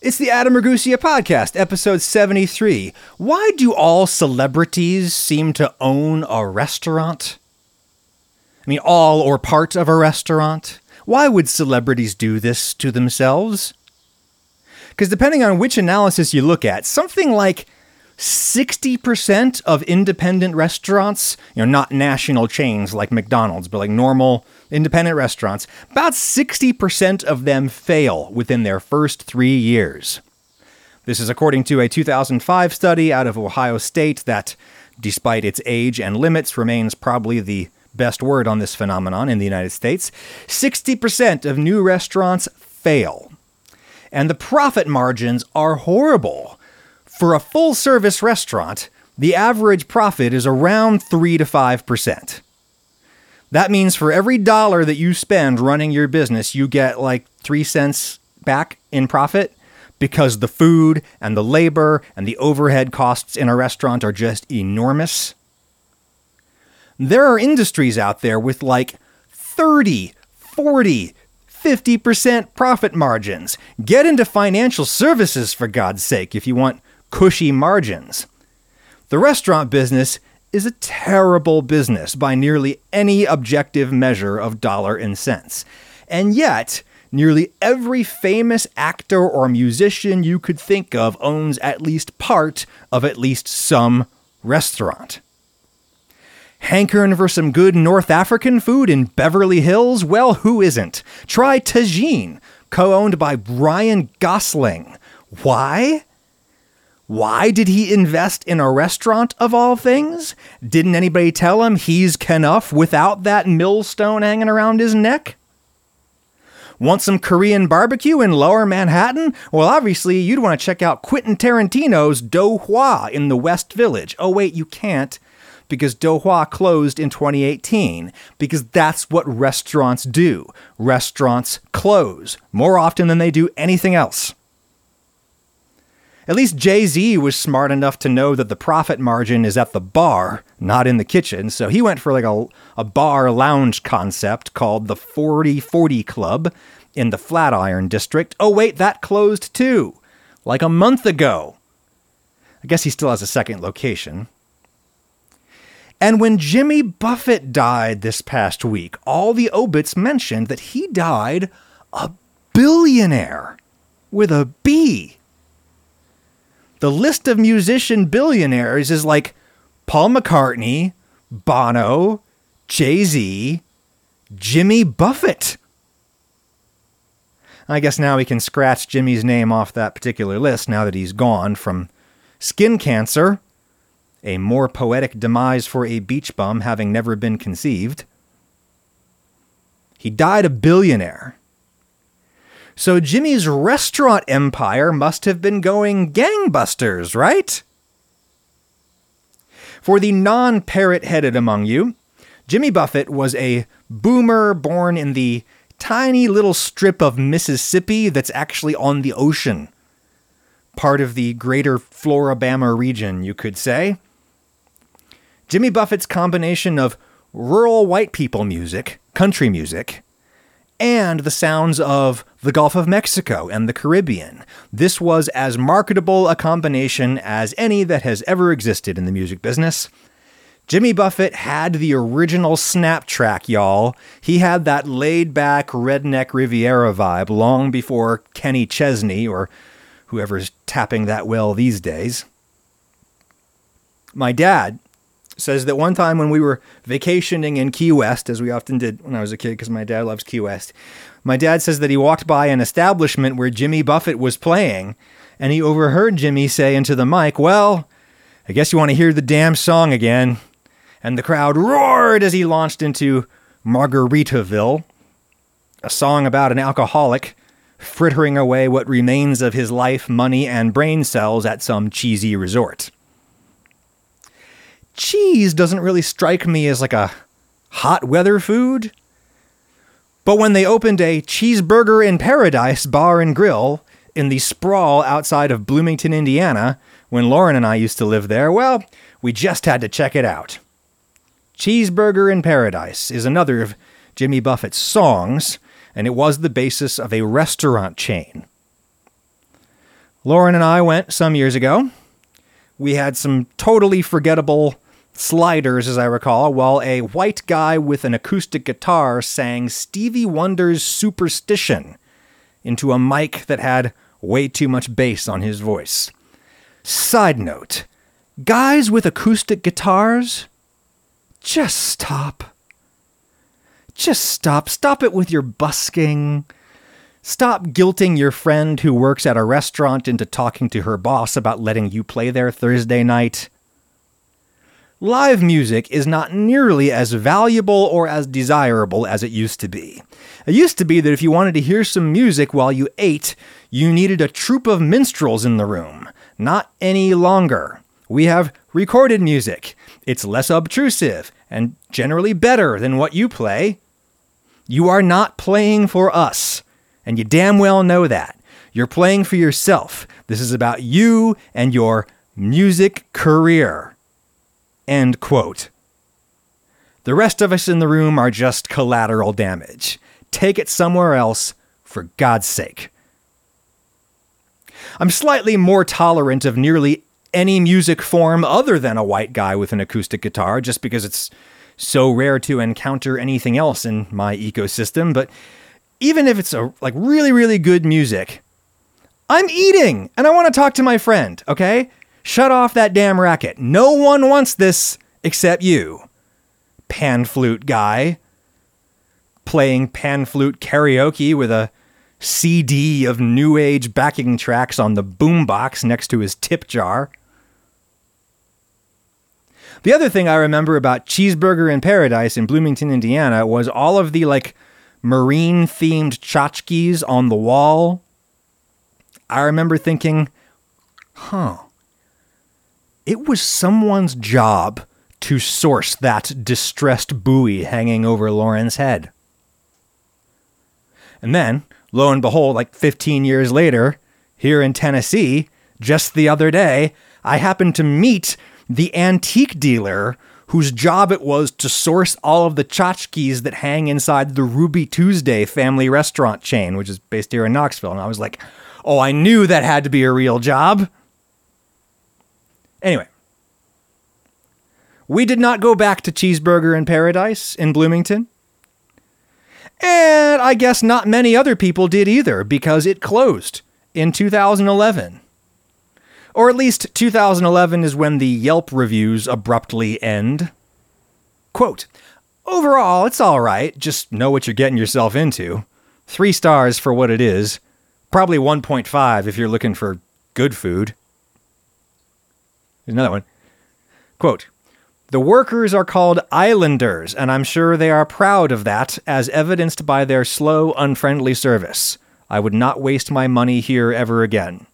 It's the Adam Ragusea podcast, episode 73. Why do all celebrities seem to own a restaurant? I mean, all or part of a restaurant? Why would celebrities do this to themselves? Because depending on which analysis you look at, something like 60% of independent restaurants, you know, not national chains like McDonald's, but like normal independent restaurants, about 60% of them fail within their first three years. This is according to a 2005 study out of Ohio State that, despite its age and limits, remains probably the best word on this phenomenon in the United States. 60% of new restaurants fail. And the profit margins are horrible. For a full service restaurant, the average profit is around 3 to 5%. That means for every dollar that you spend running your business, you get like three cents back in profit because the food and the labor and the overhead costs in a restaurant are just enormous. There are industries out there with like 30, 40, 50% profit margins. Get into financial services for God's sake if you want cushy margins. The restaurant business is a terrible business by nearly any objective measure of dollar and cents. And yet, nearly every famous actor or musician you could think of owns at least part of at least some restaurant. Hankering for some good North African food in Beverly Hills? Well, who isn't? Try Tagine, co owned by Ryan Gosling. Why? Why did he invest in a restaurant of all things? Didn't anybody tell him he's Kenough without that millstone hanging around his neck? Want some Korean barbecue in lower Manhattan? Well, obviously, you'd want to check out Quentin Tarantino's Do Hwa in the West Village. Oh, wait, you can't because Do Hwa closed in 2018 because that's what restaurants do. Restaurants close more often than they do anything else. At least Jay Z was smart enough to know that the profit margin is at the bar, not in the kitchen. So he went for like a, a bar lounge concept called the 4040 Club in the Flatiron District. Oh, wait, that closed too, like a month ago. I guess he still has a second location. And when Jimmy Buffett died this past week, all the obits mentioned that he died a billionaire with a B the list of musician billionaires is like Paul McCartney, Bono, Jay Z, Jimmy Buffett. I guess now we can scratch Jimmy's name off that particular list now that he's gone from skin cancer, a more poetic demise for a beach bum having never been conceived. He died a billionaire. So Jimmy's restaurant empire must have been going gangbusters, right? For the non parrot headed among you, Jimmy Buffett was a boomer born in the tiny little strip of Mississippi that's actually on the ocean. Part of the greater Floribama region, you could say. Jimmy Buffett's combination of rural white people music, country music, and the sounds of the Gulf of Mexico and the Caribbean. This was as marketable a combination as any that has ever existed in the music business. Jimmy Buffett had the original snap track, y'all. He had that laid back redneck Riviera vibe long before Kenny Chesney or whoever's tapping that well these days. My dad says that one time when we were vacationing in Key West, as we often did when I was a kid, because my dad loves Key West, my dad says that he walked by an establishment where Jimmy Buffett was playing, and he overheard Jimmy say into the mic, Well, I guess you want to hear the damn song again. And the crowd roared as he launched into Margaritaville, a song about an alcoholic frittering away what remains of his life, money, and brain cells at some cheesy resort cheese doesn't really strike me as like a hot weather food. But when they opened a cheeseburger in paradise bar and grill in the sprawl outside of Bloomington, Indiana, when Lauren and I used to live there, well, we just had to check it out. Cheeseburger in Paradise is another of Jimmy Buffett's songs, and it was the basis of a restaurant chain. Lauren and I went some years ago. We had some totally forgettable sliders, as I recall, while a white guy with an acoustic guitar sang Stevie Wonder's Superstition into a mic that had way too much bass on his voice. Side note guys with acoustic guitars, just stop. Just stop. Stop it with your busking. Stop guilting your friend who works at a restaurant into talking to her boss about letting you play there Thursday night. Live music is not nearly as valuable or as desirable as it used to be. It used to be that if you wanted to hear some music while you ate, you needed a troupe of minstrels in the room. Not any longer. We have recorded music. It's less obtrusive and generally better than what you play. You are not playing for us, and you damn well know that. You're playing for yourself. This is about you and your music career. End quote. The rest of us in the room are just collateral damage. Take it somewhere else, for God's sake. I'm slightly more tolerant of nearly any music form other than a white guy with an acoustic guitar, just because it's so rare to encounter anything else in my ecosystem. But even if it's a like really, really good music, I'm eating and I want to talk to my friend, okay? Shut off that damn racket. No one wants this except you. Pan flute guy. Playing pan flute karaoke with a CD of new age backing tracks on the boombox next to his tip jar. The other thing I remember about Cheeseburger in Paradise in Bloomington, Indiana was all of the like marine themed tchotchkes on the wall. I remember thinking, huh, it was someone's job to source that distressed buoy hanging over Lauren's head. And then, lo and behold, like 15 years later, here in Tennessee, just the other day, I happened to meet the antique dealer whose job it was to source all of the tchotchkes that hang inside the Ruby Tuesday family restaurant chain, which is based here in Knoxville. And I was like, oh, I knew that had to be a real job. Anyway, we did not go back to Cheeseburger in Paradise in Bloomington. And I guess not many other people did either because it closed in 2011. Or at least 2011 is when the Yelp reviews abruptly end. Quote Overall, it's alright, just know what you're getting yourself into. Three stars for what it is. Probably 1.5 if you're looking for good food. Here's another one. Quote The workers are called islanders, and I'm sure they are proud of that, as evidenced by their slow, unfriendly service. I would not waste my money here ever again.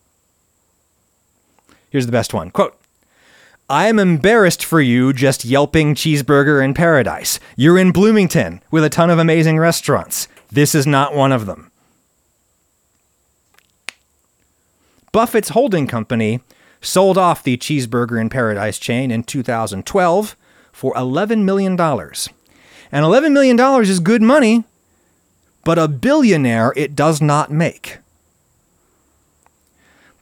Here's the best one. Quote I am embarrassed for you just yelping cheeseburger in paradise. You're in Bloomington with a ton of amazing restaurants. This is not one of them. Buffett's holding company sold off the Cheeseburger in Paradise chain in 2012 for $11 million. And $11 million is good money, but a billionaire it does not make.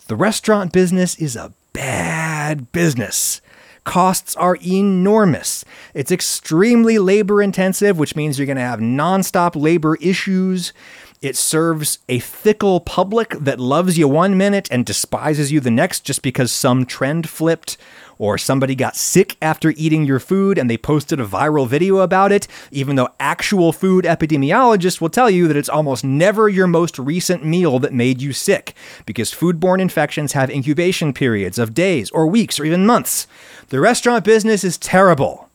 The restaurant business is a bad business. Costs are enormous. It's extremely labor intensive, which means you're going to have nonstop labor issues. It serves a fickle public that loves you one minute and despises you the next just because some trend flipped or somebody got sick after eating your food and they posted a viral video about it, even though actual food epidemiologists will tell you that it's almost never your most recent meal that made you sick, because foodborne infections have incubation periods of days or weeks or even months. The restaurant business is terrible.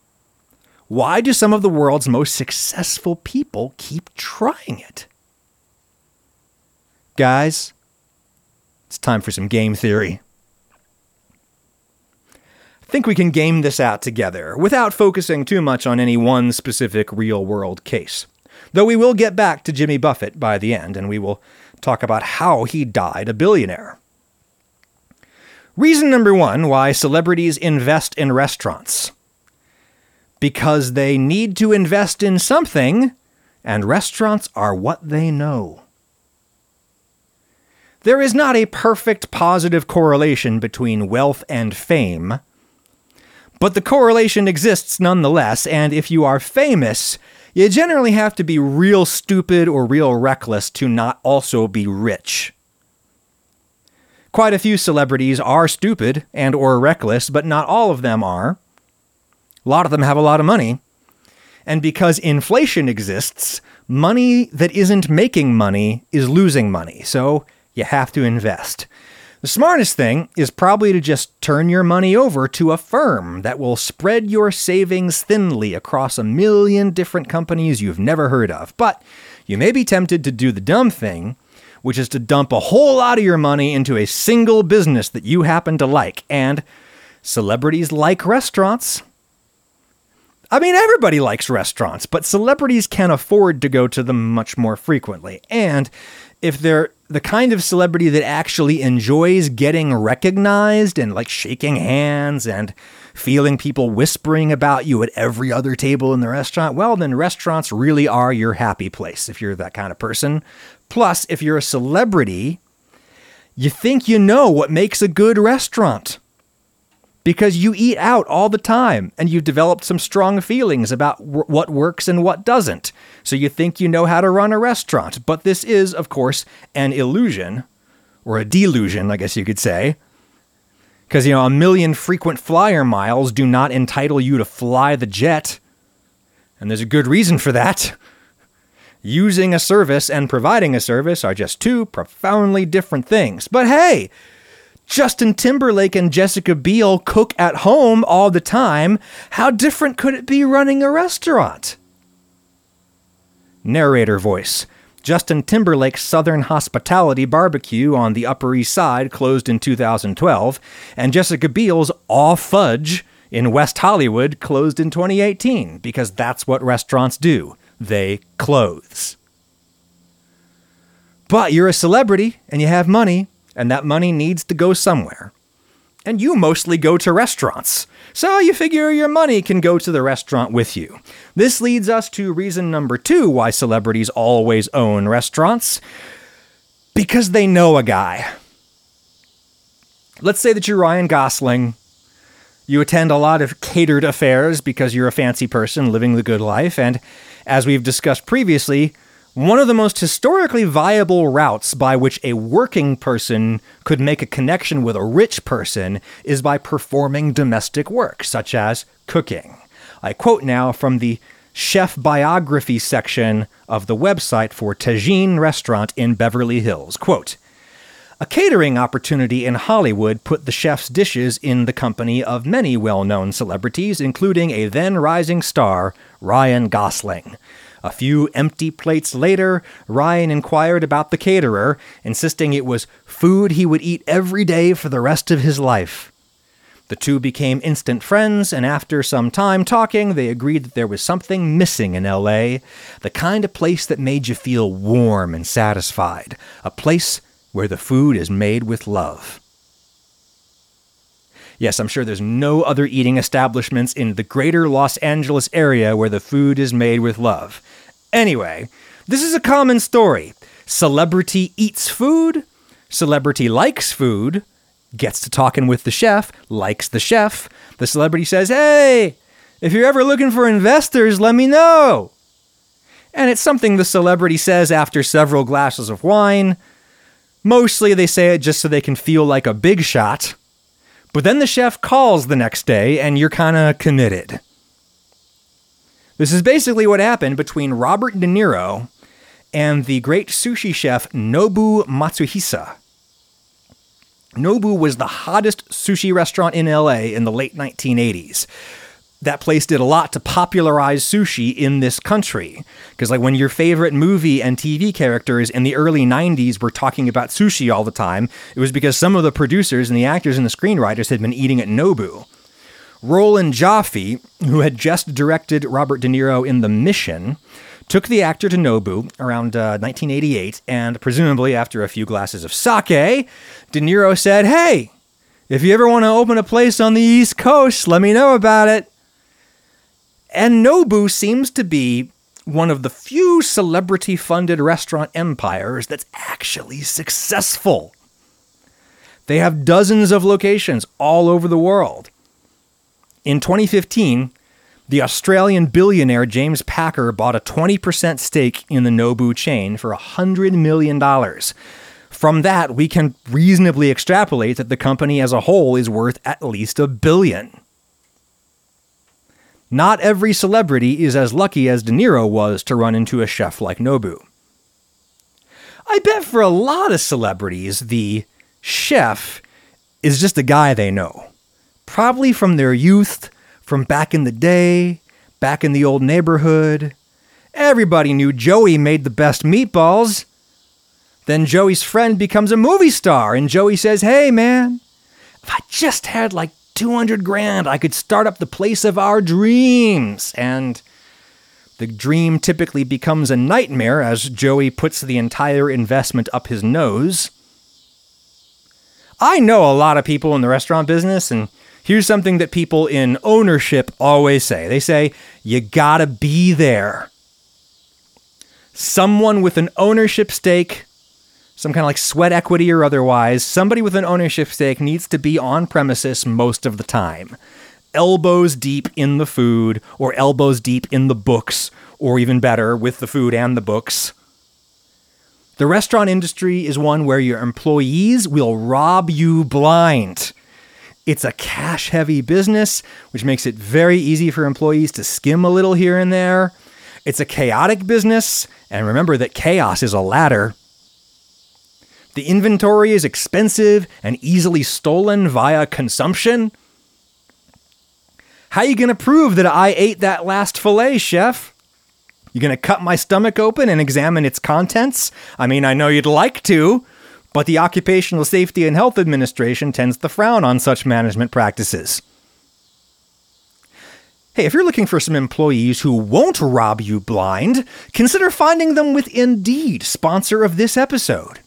Why do some of the world's most successful people keep trying it? Guys, it's time for some game theory. I think we can game this out together without focusing too much on any one specific real world case. Though we will get back to Jimmy Buffett by the end, and we will talk about how he died a billionaire. Reason number one why celebrities invest in restaurants because they need to invest in something, and restaurants are what they know. There is not a perfect positive correlation between wealth and fame, but the correlation exists nonetheless, and if you are famous, you generally have to be real stupid or real reckless to not also be rich. Quite a few celebrities are stupid and or reckless, but not all of them are. A lot of them have a lot of money. And because inflation exists, money that isn't making money is losing money. So you have to invest. The smartest thing is probably to just turn your money over to a firm that will spread your savings thinly across a million different companies you've never heard of. But you may be tempted to do the dumb thing, which is to dump a whole lot of your money into a single business that you happen to like. And celebrities like restaurants. I mean, everybody likes restaurants, but celebrities can afford to go to them much more frequently. And if they're the kind of celebrity that actually enjoys getting recognized and like shaking hands and feeling people whispering about you at every other table in the restaurant, well, then restaurants really are your happy place if you're that kind of person. Plus, if you're a celebrity, you think you know what makes a good restaurant because you eat out all the time and you've developed some strong feelings about w- what works and what doesn't. So you think you know how to run a restaurant. But this is, of course, an illusion, or a delusion, I guess you could say. Because, you know, a million frequent flyer miles do not entitle you to fly the jet. And there's a good reason for that. Using a service and providing a service are just two profoundly different things. But hey, Justin Timberlake and Jessica Biel cook at home all the time. How different could it be running a restaurant? Narrator voice. Justin Timberlake's Southern Hospitality Barbecue on the Upper East Side closed in 2012, and Jessica Biel's Aw Fudge in West Hollywood closed in 2018, because that's what restaurants do. They close. But you're a celebrity and you have money, and that money needs to go somewhere. And you mostly go to restaurants, so you figure your money can go to the restaurant with you. This leads us to reason number two why celebrities always own restaurants because they know a guy. Let's say that you're Ryan Gosling. You attend a lot of catered affairs because you're a fancy person living the good life, and as we've discussed previously, one of the most historically viable routes by which a working person could make a connection with a rich person is by performing domestic work, such as cooking. I quote now from the chef biography section of the website for Tagine Restaurant in Beverly Hills. Quote, a catering opportunity in Hollywood put the chef's dishes in the company of many well known celebrities, including a then rising star, Ryan Gosling. A few empty plates later, Ryan inquired about the caterer, insisting it was food he would eat every day for the rest of his life. The two became instant friends, and after some time talking, they agreed that there was something missing in LA the kind of place that made you feel warm and satisfied, a place where the food is made with love. Yes, I'm sure there's no other eating establishments in the greater Los Angeles area where the food is made with love. Anyway, this is a common story. Celebrity eats food, celebrity likes food, gets to talking with the chef, likes the chef. The celebrity says, Hey, if you're ever looking for investors, let me know. And it's something the celebrity says after several glasses of wine. Mostly they say it just so they can feel like a big shot. But then the chef calls the next day and you're kind of committed. This is basically what happened between Robert De Niro and the great sushi chef Nobu Matsuhisa. Nobu was the hottest sushi restaurant in LA in the late 1980s that place did a lot to popularize sushi in this country. Because, like, when your favorite movie and TV characters in the early 90s were talking about sushi all the time, it was because some of the producers and the actors and the screenwriters had been eating at Nobu. Roland Joffe, who had just directed Robert De Niro in The Mission, took the actor to Nobu around uh, 1988, and presumably after a few glasses of sake, De Niro said, Hey, if you ever want to open a place on the East Coast, let me know about it. And Nobu seems to be one of the few celebrity funded restaurant empires that's actually successful. They have dozens of locations all over the world. In 2015, the Australian billionaire James Packer bought a 20% stake in the Nobu chain for $100 million. From that, we can reasonably extrapolate that the company as a whole is worth at least a billion. Not every celebrity is as lucky as De Niro was to run into a chef like Nobu. I bet for a lot of celebrities, the chef is just a guy they know. Probably from their youth, from back in the day, back in the old neighborhood. Everybody knew Joey made the best meatballs. Then Joey's friend becomes a movie star, and Joey says, Hey, man, if I just had like 200 grand, I could start up the place of our dreams. And the dream typically becomes a nightmare as Joey puts the entire investment up his nose. I know a lot of people in the restaurant business, and here's something that people in ownership always say they say, you gotta be there. Someone with an ownership stake some kind of like sweat equity or otherwise, somebody with an ownership stake needs to be on premises most of the time. Elbows deep in the food, or elbows deep in the books, or even better, with the food and the books. The restaurant industry is one where your employees will rob you blind. It's a cash heavy business, which makes it very easy for employees to skim a little here and there. It's a chaotic business, and remember that chaos is a ladder. The inventory is expensive and easily stolen via consumption. How you going to prove that I ate that last fillet, chef? You going to cut my stomach open and examine its contents? I mean, I know you'd like to, but the Occupational Safety and Health Administration tends to frown on such management practices. Hey, if you're looking for some employees who won't rob you blind, consider finding them with Indeed, sponsor of this episode.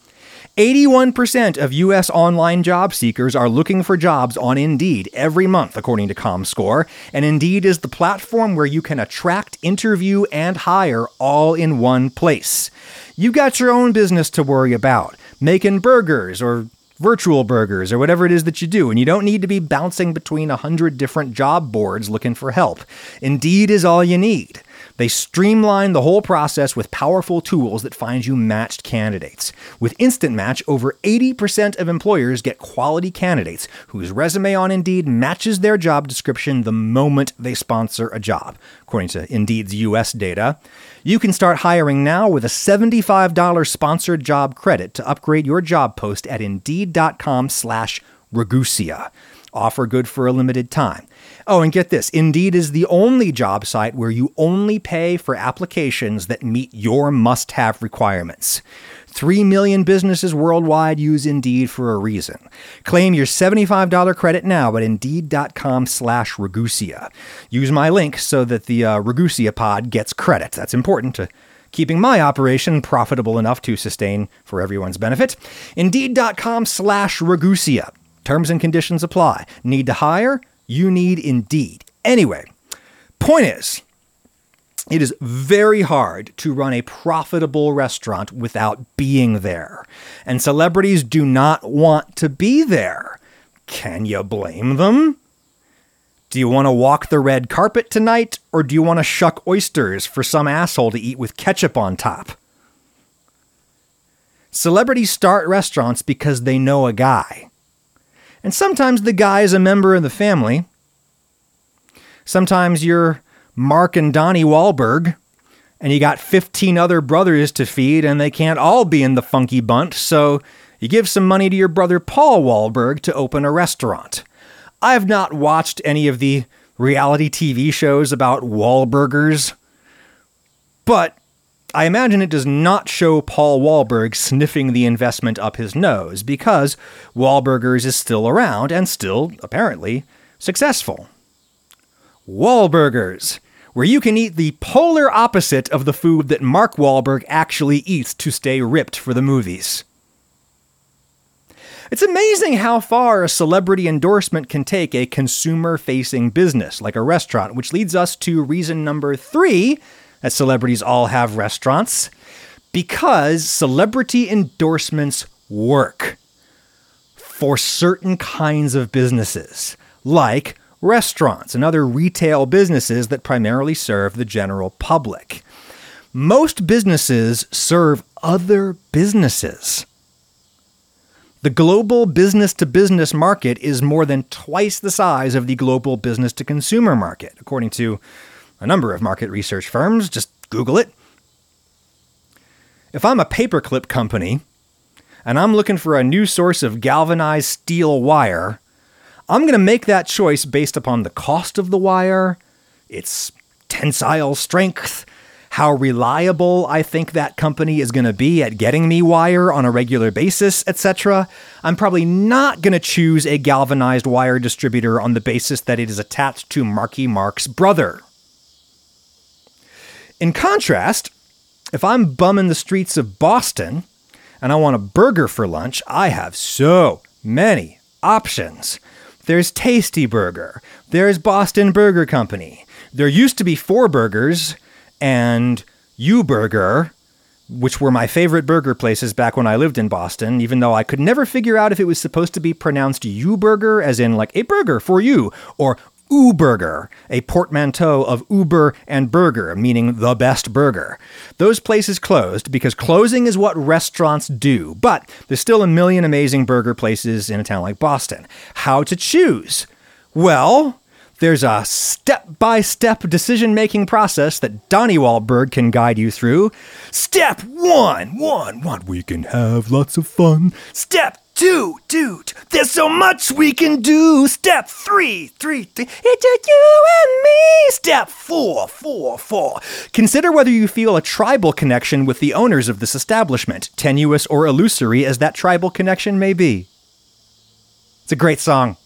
81% of U.S. online job seekers are looking for jobs on Indeed every month, according to ComScore. And Indeed is the platform where you can attract, interview, and hire all in one place. You've got your own business to worry about, making burgers or virtual burgers or whatever it is that you do, and you don't need to be bouncing between a hundred different job boards looking for help. Indeed is all you need. They streamline the whole process with powerful tools that find you matched candidates. With Instant Match, over 80% of employers get quality candidates whose resume on Indeed matches their job description the moment they sponsor a job, according to Indeed's US data. You can start hiring now with a $75 sponsored job credit to upgrade your job post at Indeed.com slash Ragusea. Offer good for a limited time. Oh, and get this Indeed is the only job site where you only pay for applications that meet your must have requirements. 3 million businesses worldwide use Indeed for a reason. Claim your $75 credit now at Indeed.com slash Ragusea. Use my link so that the uh, Ragusea pod gets credit. That's important to keeping my operation profitable enough to sustain for everyone's benefit. Indeed.com slash Ragusea. Terms and conditions apply. Need to hire? You need Indeed. Anyway, point is, it is very hard to run a profitable restaurant without being there. And celebrities do not want to be there. Can you blame them? Do you want to walk the red carpet tonight, or do you want to shuck oysters for some asshole to eat with ketchup on top? Celebrities start restaurants because they know a guy. And sometimes the guy is a member of the family. Sometimes you're Mark and Donnie Wahlberg, and you got 15 other brothers to feed, and they can't all be in the Funky Bunch, so you give some money to your brother Paul Wahlberg to open a restaurant. I have not watched any of the reality TV shows about Wahlburgers, but I imagine it does not show Paul Wahlberg sniffing the investment up his nose because Wahlburgers is still around and still, apparently, successful. Wahlburgers, where you can eat the polar opposite of the food that Mark Wahlberg actually eats to stay ripped for the movies. It's amazing how far a celebrity endorsement can take a consumer facing business like a restaurant, which leads us to reason number three that celebrities all have restaurants because celebrity endorsements work. for certain kinds of businesses, like restaurants and other retail businesses that primarily serve the general public. Most businesses serve other businesses. The global business to business market is more than twice the size of the global business to consumer market, according to a number of market research firms. Just Google it. If I'm a paperclip company and I'm looking for a new source of galvanized steel wire, I'm going to make that choice based upon the cost of the wire, its tensile strength, how reliable I think that company is going to be at getting me wire on a regular basis, etc. I'm probably not going to choose a galvanized wire distributor on the basis that it is attached to Marky Mark's brother. In contrast, if I'm bumming the streets of Boston and I want a burger for lunch, I have so many options. There's Tasty Burger, there's Boston Burger Company. There used to be four burgers, and U Burger, which were my favorite burger places back when I lived in Boston, even though I could never figure out if it was supposed to be pronounced U Burger, as in like a burger for you, or U Burger, a portmanteau of Uber and burger, meaning the best burger. Those places closed because closing is what restaurants do, but there's still a million amazing burger places in a town like Boston. How to choose? Well, there's a step by step decision making process that Donnie Wahlberg can guide you through. Step one, one, one, we can have lots of fun. Step two, dude, there's so much we can do. Step three, three, three, it's just you and me. Step four, four, four. Consider whether you feel a tribal connection with the owners of this establishment, tenuous or illusory as that tribal connection may be. It's a great song.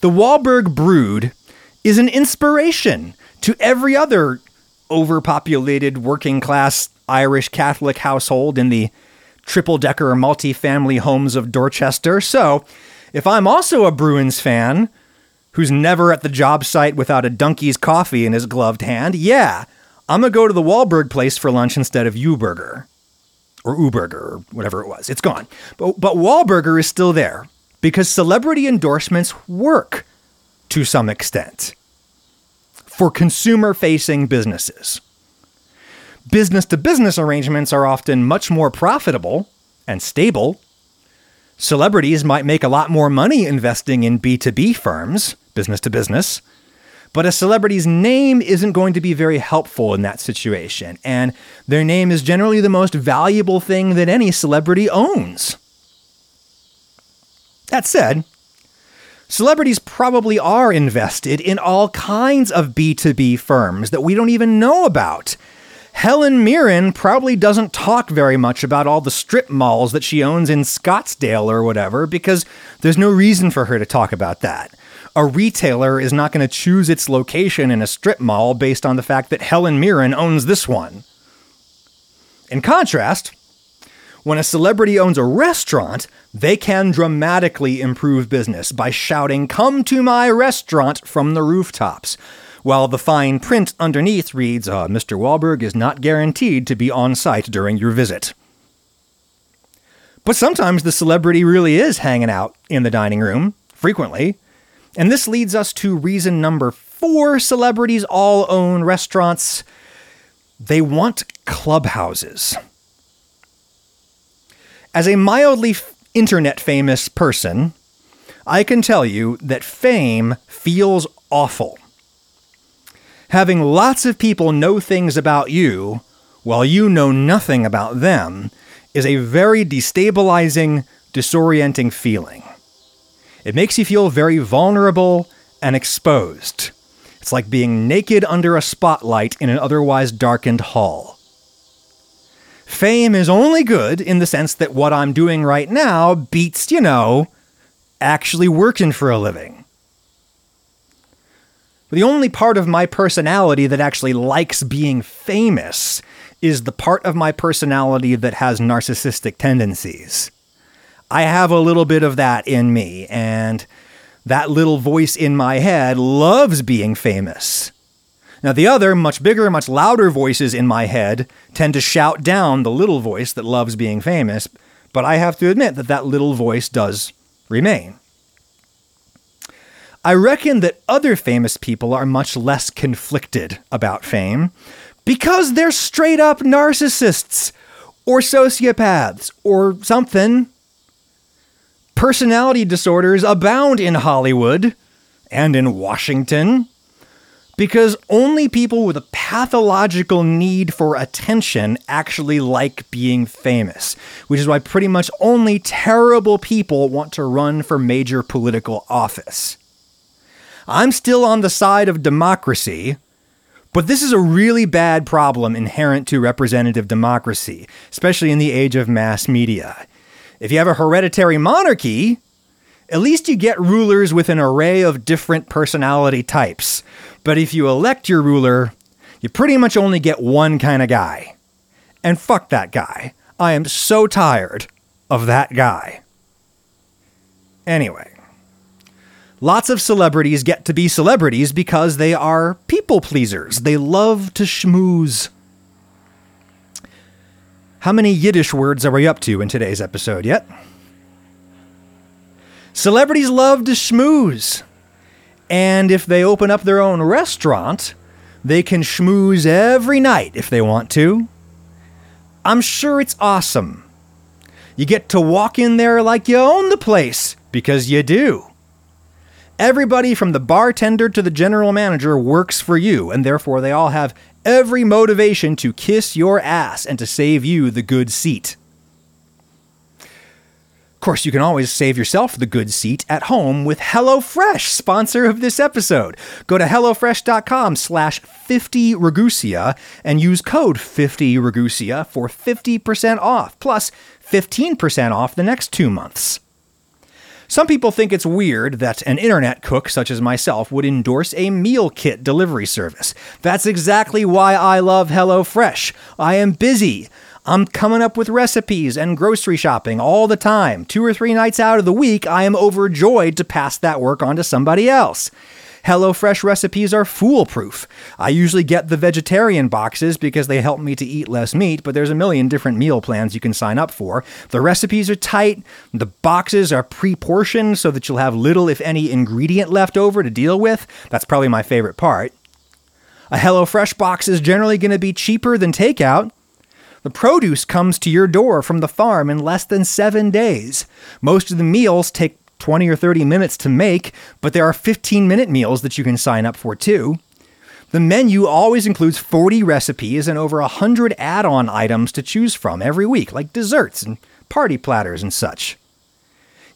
The Wahlberg brood is an inspiration to every other overpopulated working class Irish Catholic household in the triple decker multi-family homes of Dorchester. So, if I'm also a Bruins fan who's never at the job site without a Dunkie's coffee in his gloved hand, yeah, I'm gonna go to the Wahlberg place for lunch instead of U-Burger or U-Burger or whatever it was. It's gone. But but Wahlburger is still there because celebrity endorsements work to some extent for consumer facing businesses. Business to business arrangements are often much more profitable and stable. Celebrities might make a lot more money investing in B2B firms, business to business, but a celebrity's name isn't going to be very helpful in that situation, and their name is generally the most valuable thing that any celebrity owns. That said, celebrities probably are invested in all kinds of B2B firms that we don't even know about. Helen Mirren probably doesn't talk very much about all the strip malls that she owns in Scottsdale or whatever because there's no reason for her to talk about that. A retailer is not going to choose its location in a strip mall based on the fact that Helen Mirren owns this one. In contrast, when a celebrity owns a restaurant, they can dramatically improve business by shouting, Come to my restaurant from the rooftops, while the fine print underneath reads, uh, Mr. Wahlberg is not guaranteed to be on site during your visit. But sometimes the celebrity really is hanging out in the dining room, frequently. And this leads us to reason number four celebrities all own restaurants. They want clubhouses. As a mildly internet famous person, I can tell you that fame feels awful. Having lots of people know things about you while you know nothing about them is a very destabilizing, disorienting feeling. It makes you feel very vulnerable and exposed. It's like being naked under a spotlight in an otherwise darkened hall. Fame is only good in the sense that what I'm doing right now beats, you know, actually working for a living. The only part of my personality that actually likes being famous is the part of my personality that has narcissistic tendencies. I have a little bit of that in me, and that little voice in my head loves being famous. Now, the other, much bigger, much louder voices in my head tend to shout down the little voice that loves being famous but I have to admit that that little voice does remain. I reckon that other famous people are much less conflicted about fame because they're straight up narcissists or sociopaths or something. Personality disorders abound in Hollywood and in Washington because only people with a pathological need for attention actually like being famous, which is why pretty much only terrible people want to run for major political office. I'm still on the side of democracy, but this is a really bad problem inherent to representative democracy, especially in the age of mass media. If you have a hereditary monarchy, at least you get rulers with an array of different personality types. But if you elect your ruler, you pretty much only get one kind of guy. And fuck that guy. I am so tired of that guy. Anyway, lots of celebrities get to be celebrities because they are people pleasers. They love to schmooze. How many Yiddish words are we up to in today's episode yet? Celebrities love to schmooze. And if they open up their own restaurant, they can schmooze every night if they want to. I'm sure it's awesome. You get to walk in there like you own the place, because you do. Everybody from the bartender to the general manager works for you, and therefore they all have every motivation to kiss your ass and to save you the good seat. Of course, you can always save yourself the good seat at home with HelloFresh, sponsor of this episode. Go to HelloFresh.com slash 50 Ragusea and use code 50 Ragusea for 50% off, plus 15% off the next two months. Some people think it's weird that an internet cook such as myself would endorse a meal kit delivery service. That's exactly why I love HelloFresh. I am busy. I'm coming up with recipes and grocery shopping all the time. Two or three nights out of the week, I am overjoyed to pass that work on to somebody else. HelloFresh recipes are foolproof. I usually get the vegetarian boxes because they help me to eat less meat, but there's a million different meal plans you can sign up for. The recipes are tight, the boxes are pre portioned so that you'll have little, if any, ingredient left over to deal with. That's probably my favorite part. A HelloFresh box is generally going to be cheaper than takeout. The produce comes to your door from the farm in less than seven days. Most of the meals take 20 or 30 minutes to make, but there are 15 minute meals that you can sign up for too. The menu always includes 40 recipes and over 100 add on items to choose from every week, like desserts and party platters and such.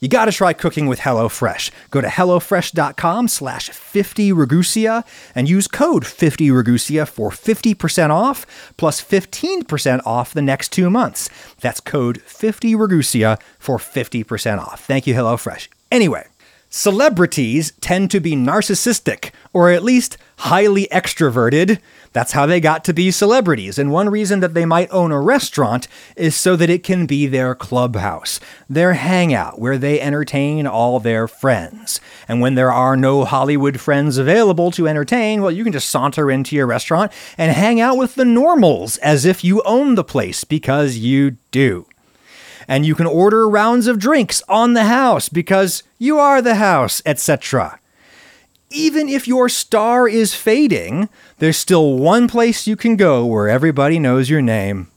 You got to try cooking with HelloFresh. Go to HelloFresh.com slash 50 Ragusea and use code 50 Ragusea for 50% off plus 15% off the next two months. That's code 50 Ragusea for 50% off. Thank you, HelloFresh. Anyway, celebrities tend to be narcissistic, or at least highly extroverted. That's how they got to be celebrities. And one reason that they might own a restaurant is so that it can be their clubhouse, their hangout, where they entertain all their friends. And when there are no Hollywood friends available to entertain, well, you can just saunter into your restaurant and hang out with the normals as if you own the place because you do. And you can order rounds of drinks on the house because you are the house, etc even if your star is fading, there's still one place you can go where everybody knows your name.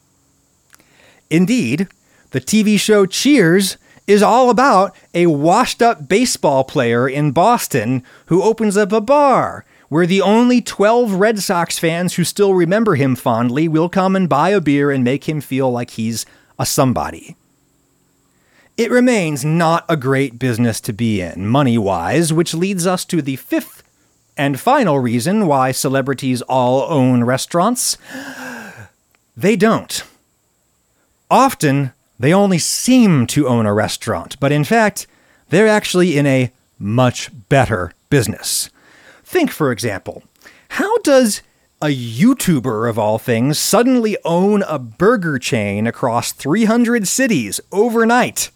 Indeed, the TV show Cheers is all about a washed up baseball player in Boston who opens up a bar where the only 12 Red Sox fans who still remember him fondly will come and buy a beer and make him feel like he's a somebody. It remains not a great business to be in, money wise, which leads us to the fifth and final reason why celebrities all own restaurants. They don't. Often, they only seem to own a restaurant, but in fact, they're actually in a much better business. Think, for example, how does a YouTuber of all things suddenly own a burger chain across 300 cities overnight?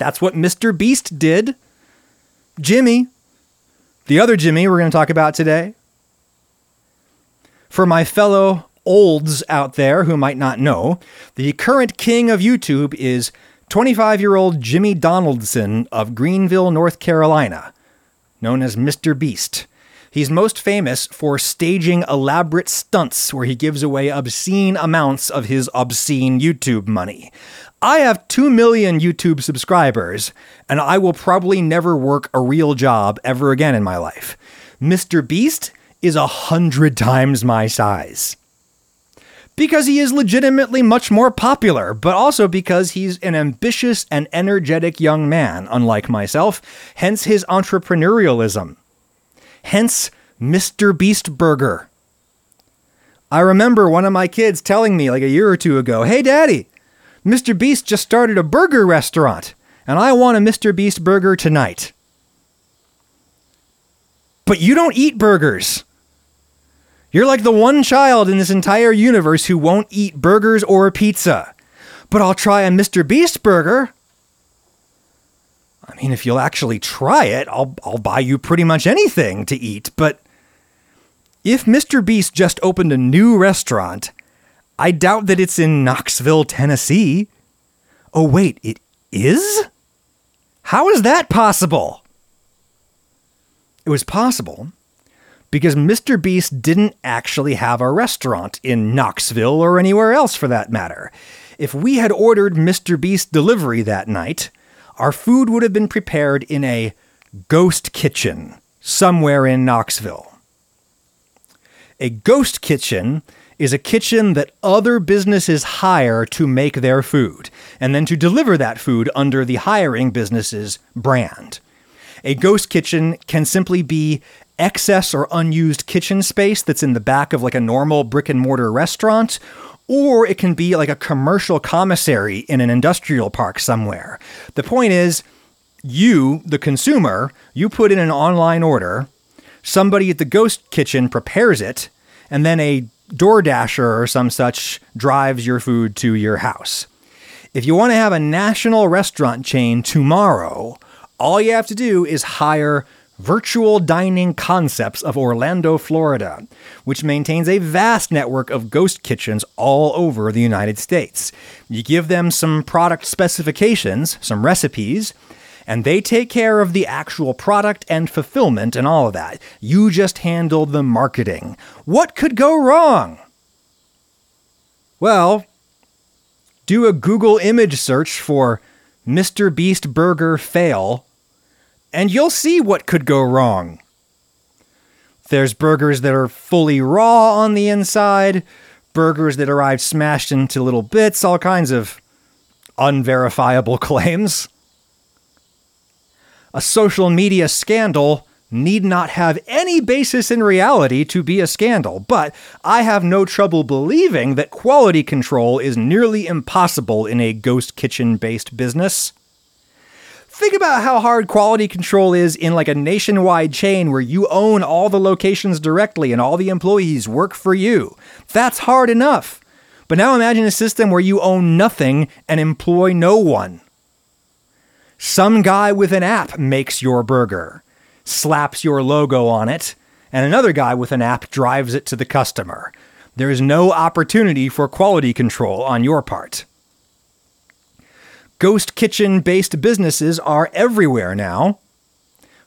That's what Mr. Beast did. Jimmy, the other Jimmy we're going to talk about today. For my fellow olds out there who might not know, the current king of YouTube is 25 year old Jimmy Donaldson of Greenville, North Carolina, known as Mr. Beast. He's most famous for staging elaborate stunts where he gives away obscene amounts of his obscene YouTube money. I have 2 million YouTube subscribers, and I will probably never work a real job ever again in my life. Mr. Beast is a hundred times my size. Because he is legitimately much more popular, but also because he's an ambitious and energetic young man, unlike myself, hence his entrepreneurialism. Hence, Mr. Beast Burger. I remember one of my kids telling me like a year or two ago, Hey, Daddy, Mr. Beast just started a burger restaurant, and I want a Mr. Beast burger tonight. But you don't eat burgers. You're like the one child in this entire universe who won't eat burgers or pizza. But I'll try a Mr. Beast burger. I mean, if you'll actually try it, I'll, I'll buy you pretty much anything to eat. But if Mr. Beast just opened a new restaurant, I doubt that it's in Knoxville, Tennessee. Oh, wait, it is? How is that possible? It was possible because Mr. Beast didn't actually have a restaurant in Knoxville or anywhere else for that matter. If we had ordered Mr. Beast delivery that night, our food would have been prepared in a ghost kitchen somewhere in Knoxville. A ghost kitchen is a kitchen that other businesses hire to make their food and then to deliver that food under the hiring business's brand. A ghost kitchen can simply be excess or unused kitchen space that's in the back of like a normal brick and mortar restaurant or it can be like a commercial commissary in an industrial park somewhere. The point is, you, the consumer, you put in an online order, somebody at the ghost kitchen prepares it, and then a DoorDasher or some such drives your food to your house. If you want to have a national restaurant chain tomorrow, all you have to do is hire Virtual Dining Concepts of Orlando, Florida, which maintains a vast network of ghost kitchens all over the United States. You give them some product specifications, some recipes, and they take care of the actual product and fulfillment and all of that. You just handle the marketing. What could go wrong? Well, do a Google image search for Mr. Beast Burger fail and you'll see what could go wrong. There's burgers that are fully raw on the inside, burgers that arrive smashed into little bits, all kinds of unverifiable claims. A social media scandal need not have any basis in reality to be a scandal, but I have no trouble believing that quality control is nearly impossible in a ghost kitchen based business think about how hard quality control is in like a nationwide chain where you own all the locations directly and all the employees work for you. That's hard enough. But now imagine a system where you own nothing and employ no one. Some guy with an app makes your burger, slaps your logo on it, and another guy with an app drives it to the customer. There is no opportunity for quality control on your part. Ghost kitchen based businesses are everywhere now.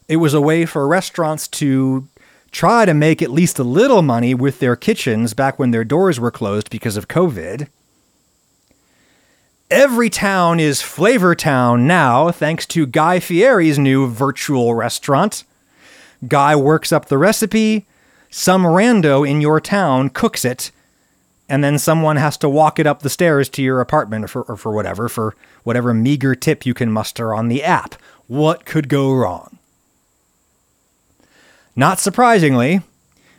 It was a way for restaurants to try to make at least a little money with their kitchens back when their doors were closed because of COVID. Every town is Flavor Town now, thanks to Guy Fieri's new virtual restaurant. Guy works up the recipe, some rando in your town cooks it, and then someone has to walk it up the stairs to your apartment or for, or for whatever, for whatever meager tip you can muster on the app. What could go wrong? Not surprisingly,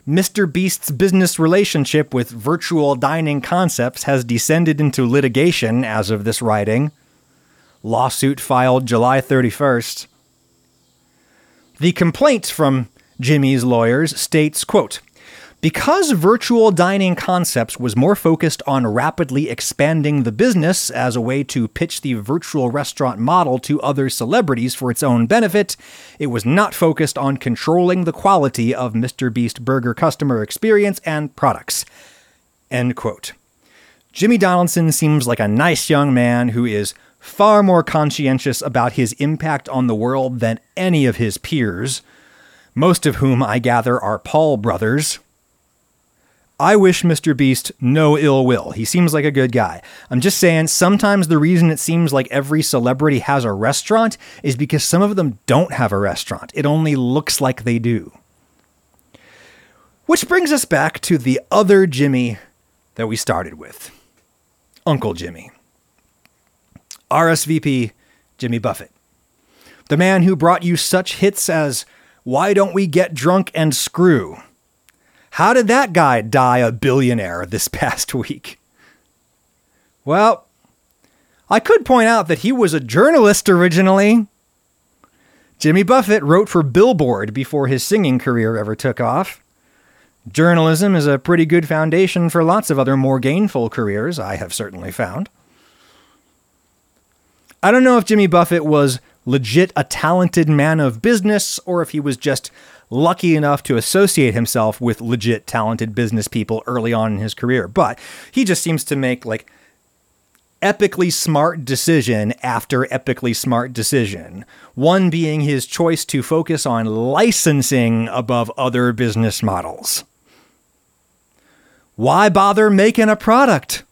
Mr. Beast's business relationship with virtual dining concepts has descended into litigation as of this writing. Lawsuit filed July 31st. The complaint from Jimmy's lawyers states, quote, because virtual dining concepts was more focused on rapidly expanding the business as a way to pitch the virtual restaurant model to other celebrities for its own benefit, it was not focused on controlling the quality of Mr. Beast Burger customer experience and products. End quote. Jimmy Donaldson seems like a nice young man who is far more conscientious about his impact on the world than any of his peers, most of whom I gather are Paul brothers. I wish Mr. Beast no ill will. He seems like a good guy. I'm just saying, sometimes the reason it seems like every celebrity has a restaurant is because some of them don't have a restaurant. It only looks like they do. Which brings us back to the other Jimmy that we started with Uncle Jimmy. RSVP Jimmy Buffett. The man who brought you such hits as Why Don't We Get Drunk and Screw? How did that guy die a billionaire this past week? Well, I could point out that he was a journalist originally. Jimmy Buffett wrote for Billboard before his singing career ever took off. Journalism is a pretty good foundation for lots of other more gainful careers, I have certainly found. I don't know if Jimmy Buffett was legit a talented man of business or if he was just lucky enough to associate himself with legit talented business people early on in his career, but he just seems to make like epically smart decision after epically smart decision. One being his choice to focus on licensing above other business models. Why bother making a product?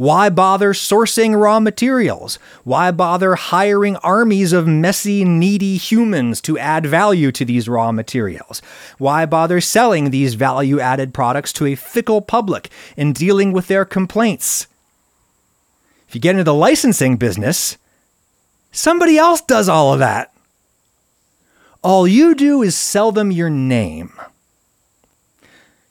Why bother sourcing raw materials? Why bother hiring armies of messy, needy humans to add value to these raw materials? Why bother selling these value added products to a fickle public and dealing with their complaints? If you get into the licensing business, somebody else does all of that. All you do is sell them your name.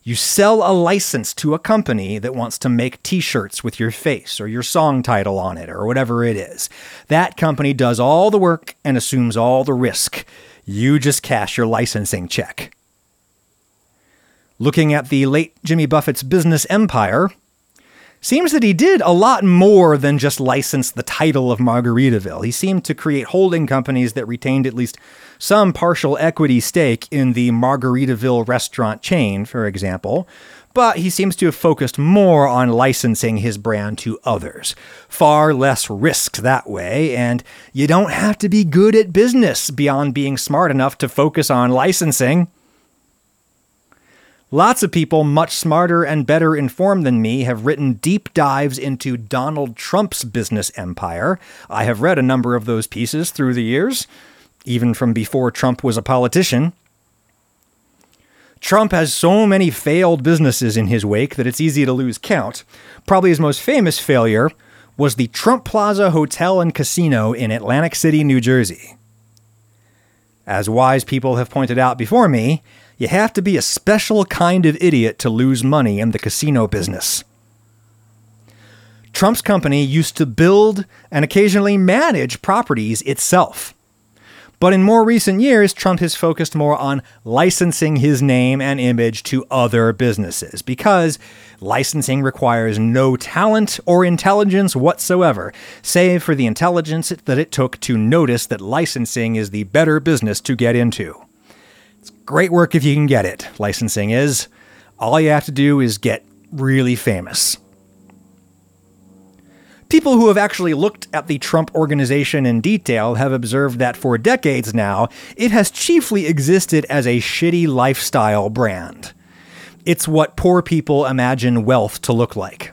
You sell a license to a company that wants to make t shirts with your face or your song title on it or whatever it is. That company does all the work and assumes all the risk. You just cash your licensing check. Looking at the late Jimmy Buffett's business empire, seems that he did a lot more than just license the title of Margaritaville. He seemed to create holding companies that retained at least some partial equity stake in the Margaritaville restaurant chain, for example, but he seems to have focused more on licensing his brand to others. Far less risk that way, and you don't have to be good at business beyond being smart enough to focus on licensing. Lots of people much smarter and better informed than me have written deep dives into Donald Trump's business empire. I have read a number of those pieces through the years even from before Trump was a politician. Trump has so many failed businesses in his wake that it's easy to lose count. Probably his most famous failure was the Trump Plaza Hotel and Casino in Atlantic City, New Jersey. As wise people have pointed out before me, you have to be a special kind of idiot to lose money in the casino business. Trump's company used to build and occasionally manage properties itself. But in more recent years, Trump has focused more on licensing his name and image to other businesses because licensing requires no talent or intelligence whatsoever, save for the intelligence that it took to notice that licensing is the better business to get into. It's great work if you can get it, licensing is. All you have to do is get really famous. People who have actually looked at the Trump organization in detail have observed that for decades now, it has chiefly existed as a shitty lifestyle brand. It's what poor people imagine wealth to look like.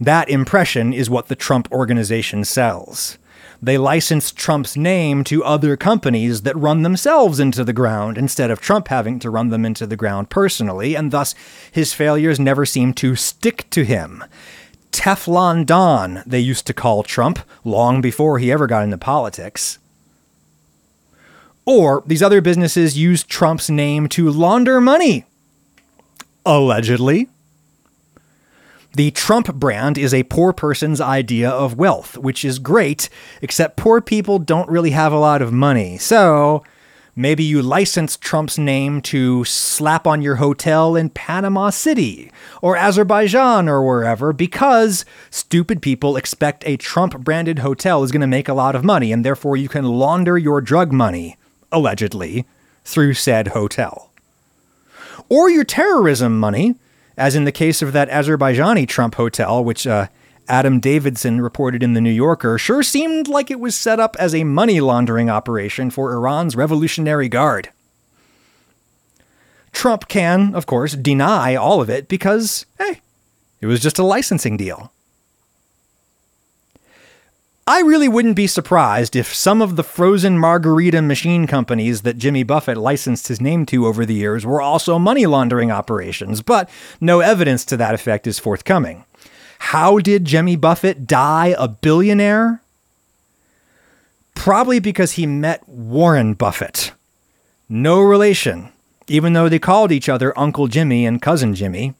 That impression is what the Trump organization sells. They license Trump's name to other companies that run themselves into the ground instead of Trump having to run them into the ground personally, and thus his failures never seem to stick to him. Teflon Don, they used to call Trump long before he ever got into politics. Or these other businesses used Trump's name to launder money. Allegedly. The Trump brand is a poor person's idea of wealth, which is great, except poor people don't really have a lot of money. So Maybe you license Trump's name to slap on your hotel in Panama City or Azerbaijan or wherever because stupid people expect a Trump branded hotel is going to make a lot of money and therefore you can launder your drug money, allegedly, through said hotel. Or your terrorism money as in the case of that Azerbaijani Trump hotel, which uh, Adam Davidson reported in The New Yorker, sure seemed like it was set up as a money laundering operation for Iran's Revolutionary Guard. Trump can, of course, deny all of it because, hey, it was just a licensing deal. I really wouldn't be surprised if some of the frozen margarita machine companies that Jimmy Buffett licensed his name to over the years were also money laundering operations, but no evidence to that effect is forthcoming. How did Jimmy Buffett die a billionaire? Probably because he met Warren Buffett. No relation, even though they called each other Uncle Jimmy and Cousin Jimmy.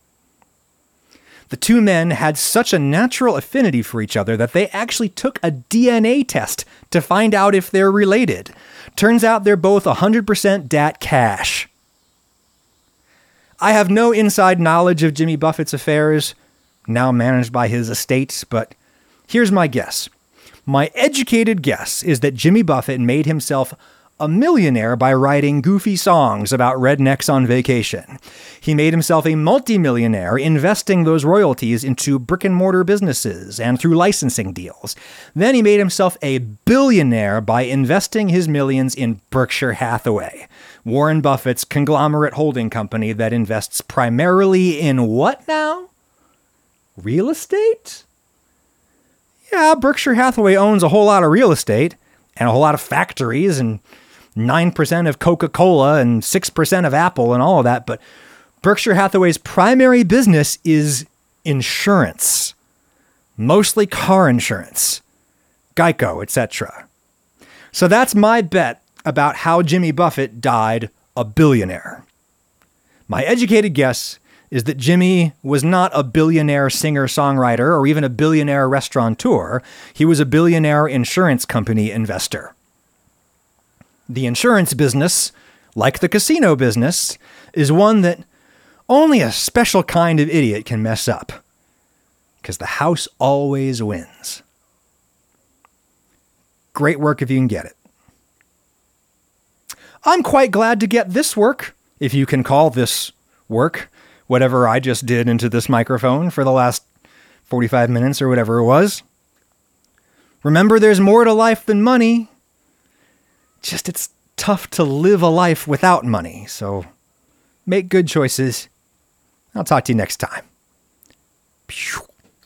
The two men had such a natural affinity for each other that they actually took a DNA test to find out if they're related. Turns out they're both 100% Dat Cash. I have no inside knowledge of Jimmy Buffett's affairs, now managed by his estate, but here's my guess. My educated guess is that Jimmy Buffett made himself a millionaire by writing goofy songs about rednecks on vacation. He made himself a multimillionaire investing those royalties into brick and mortar businesses and through licensing deals. Then he made himself a billionaire by investing his millions in Berkshire Hathaway, Warren Buffett's conglomerate holding company that invests primarily in what now? Real estate? Yeah, Berkshire Hathaway owns a whole lot of real estate and a whole lot of factories and 9% of Coca Cola and 6% of Apple and all of that. But Berkshire Hathaway's primary business is insurance, mostly car insurance, Geico, etc. So that's my bet about how Jimmy Buffett died a billionaire. My educated guess is that Jimmy was not a billionaire singer songwriter or even a billionaire restaurateur. He was a billionaire insurance company investor. The insurance business, like the casino business, is one that only a special kind of idiot can mess up. Because the house always wins. Great work if you can get it. I'm quite glad to get this work, if you can call this work, whatever I just did into this microphone for the last 45 minutes or whatever it was. Remember, there's more to life than money. Just it's tough to live a life without money, so make good choices. I'll talk to you next time.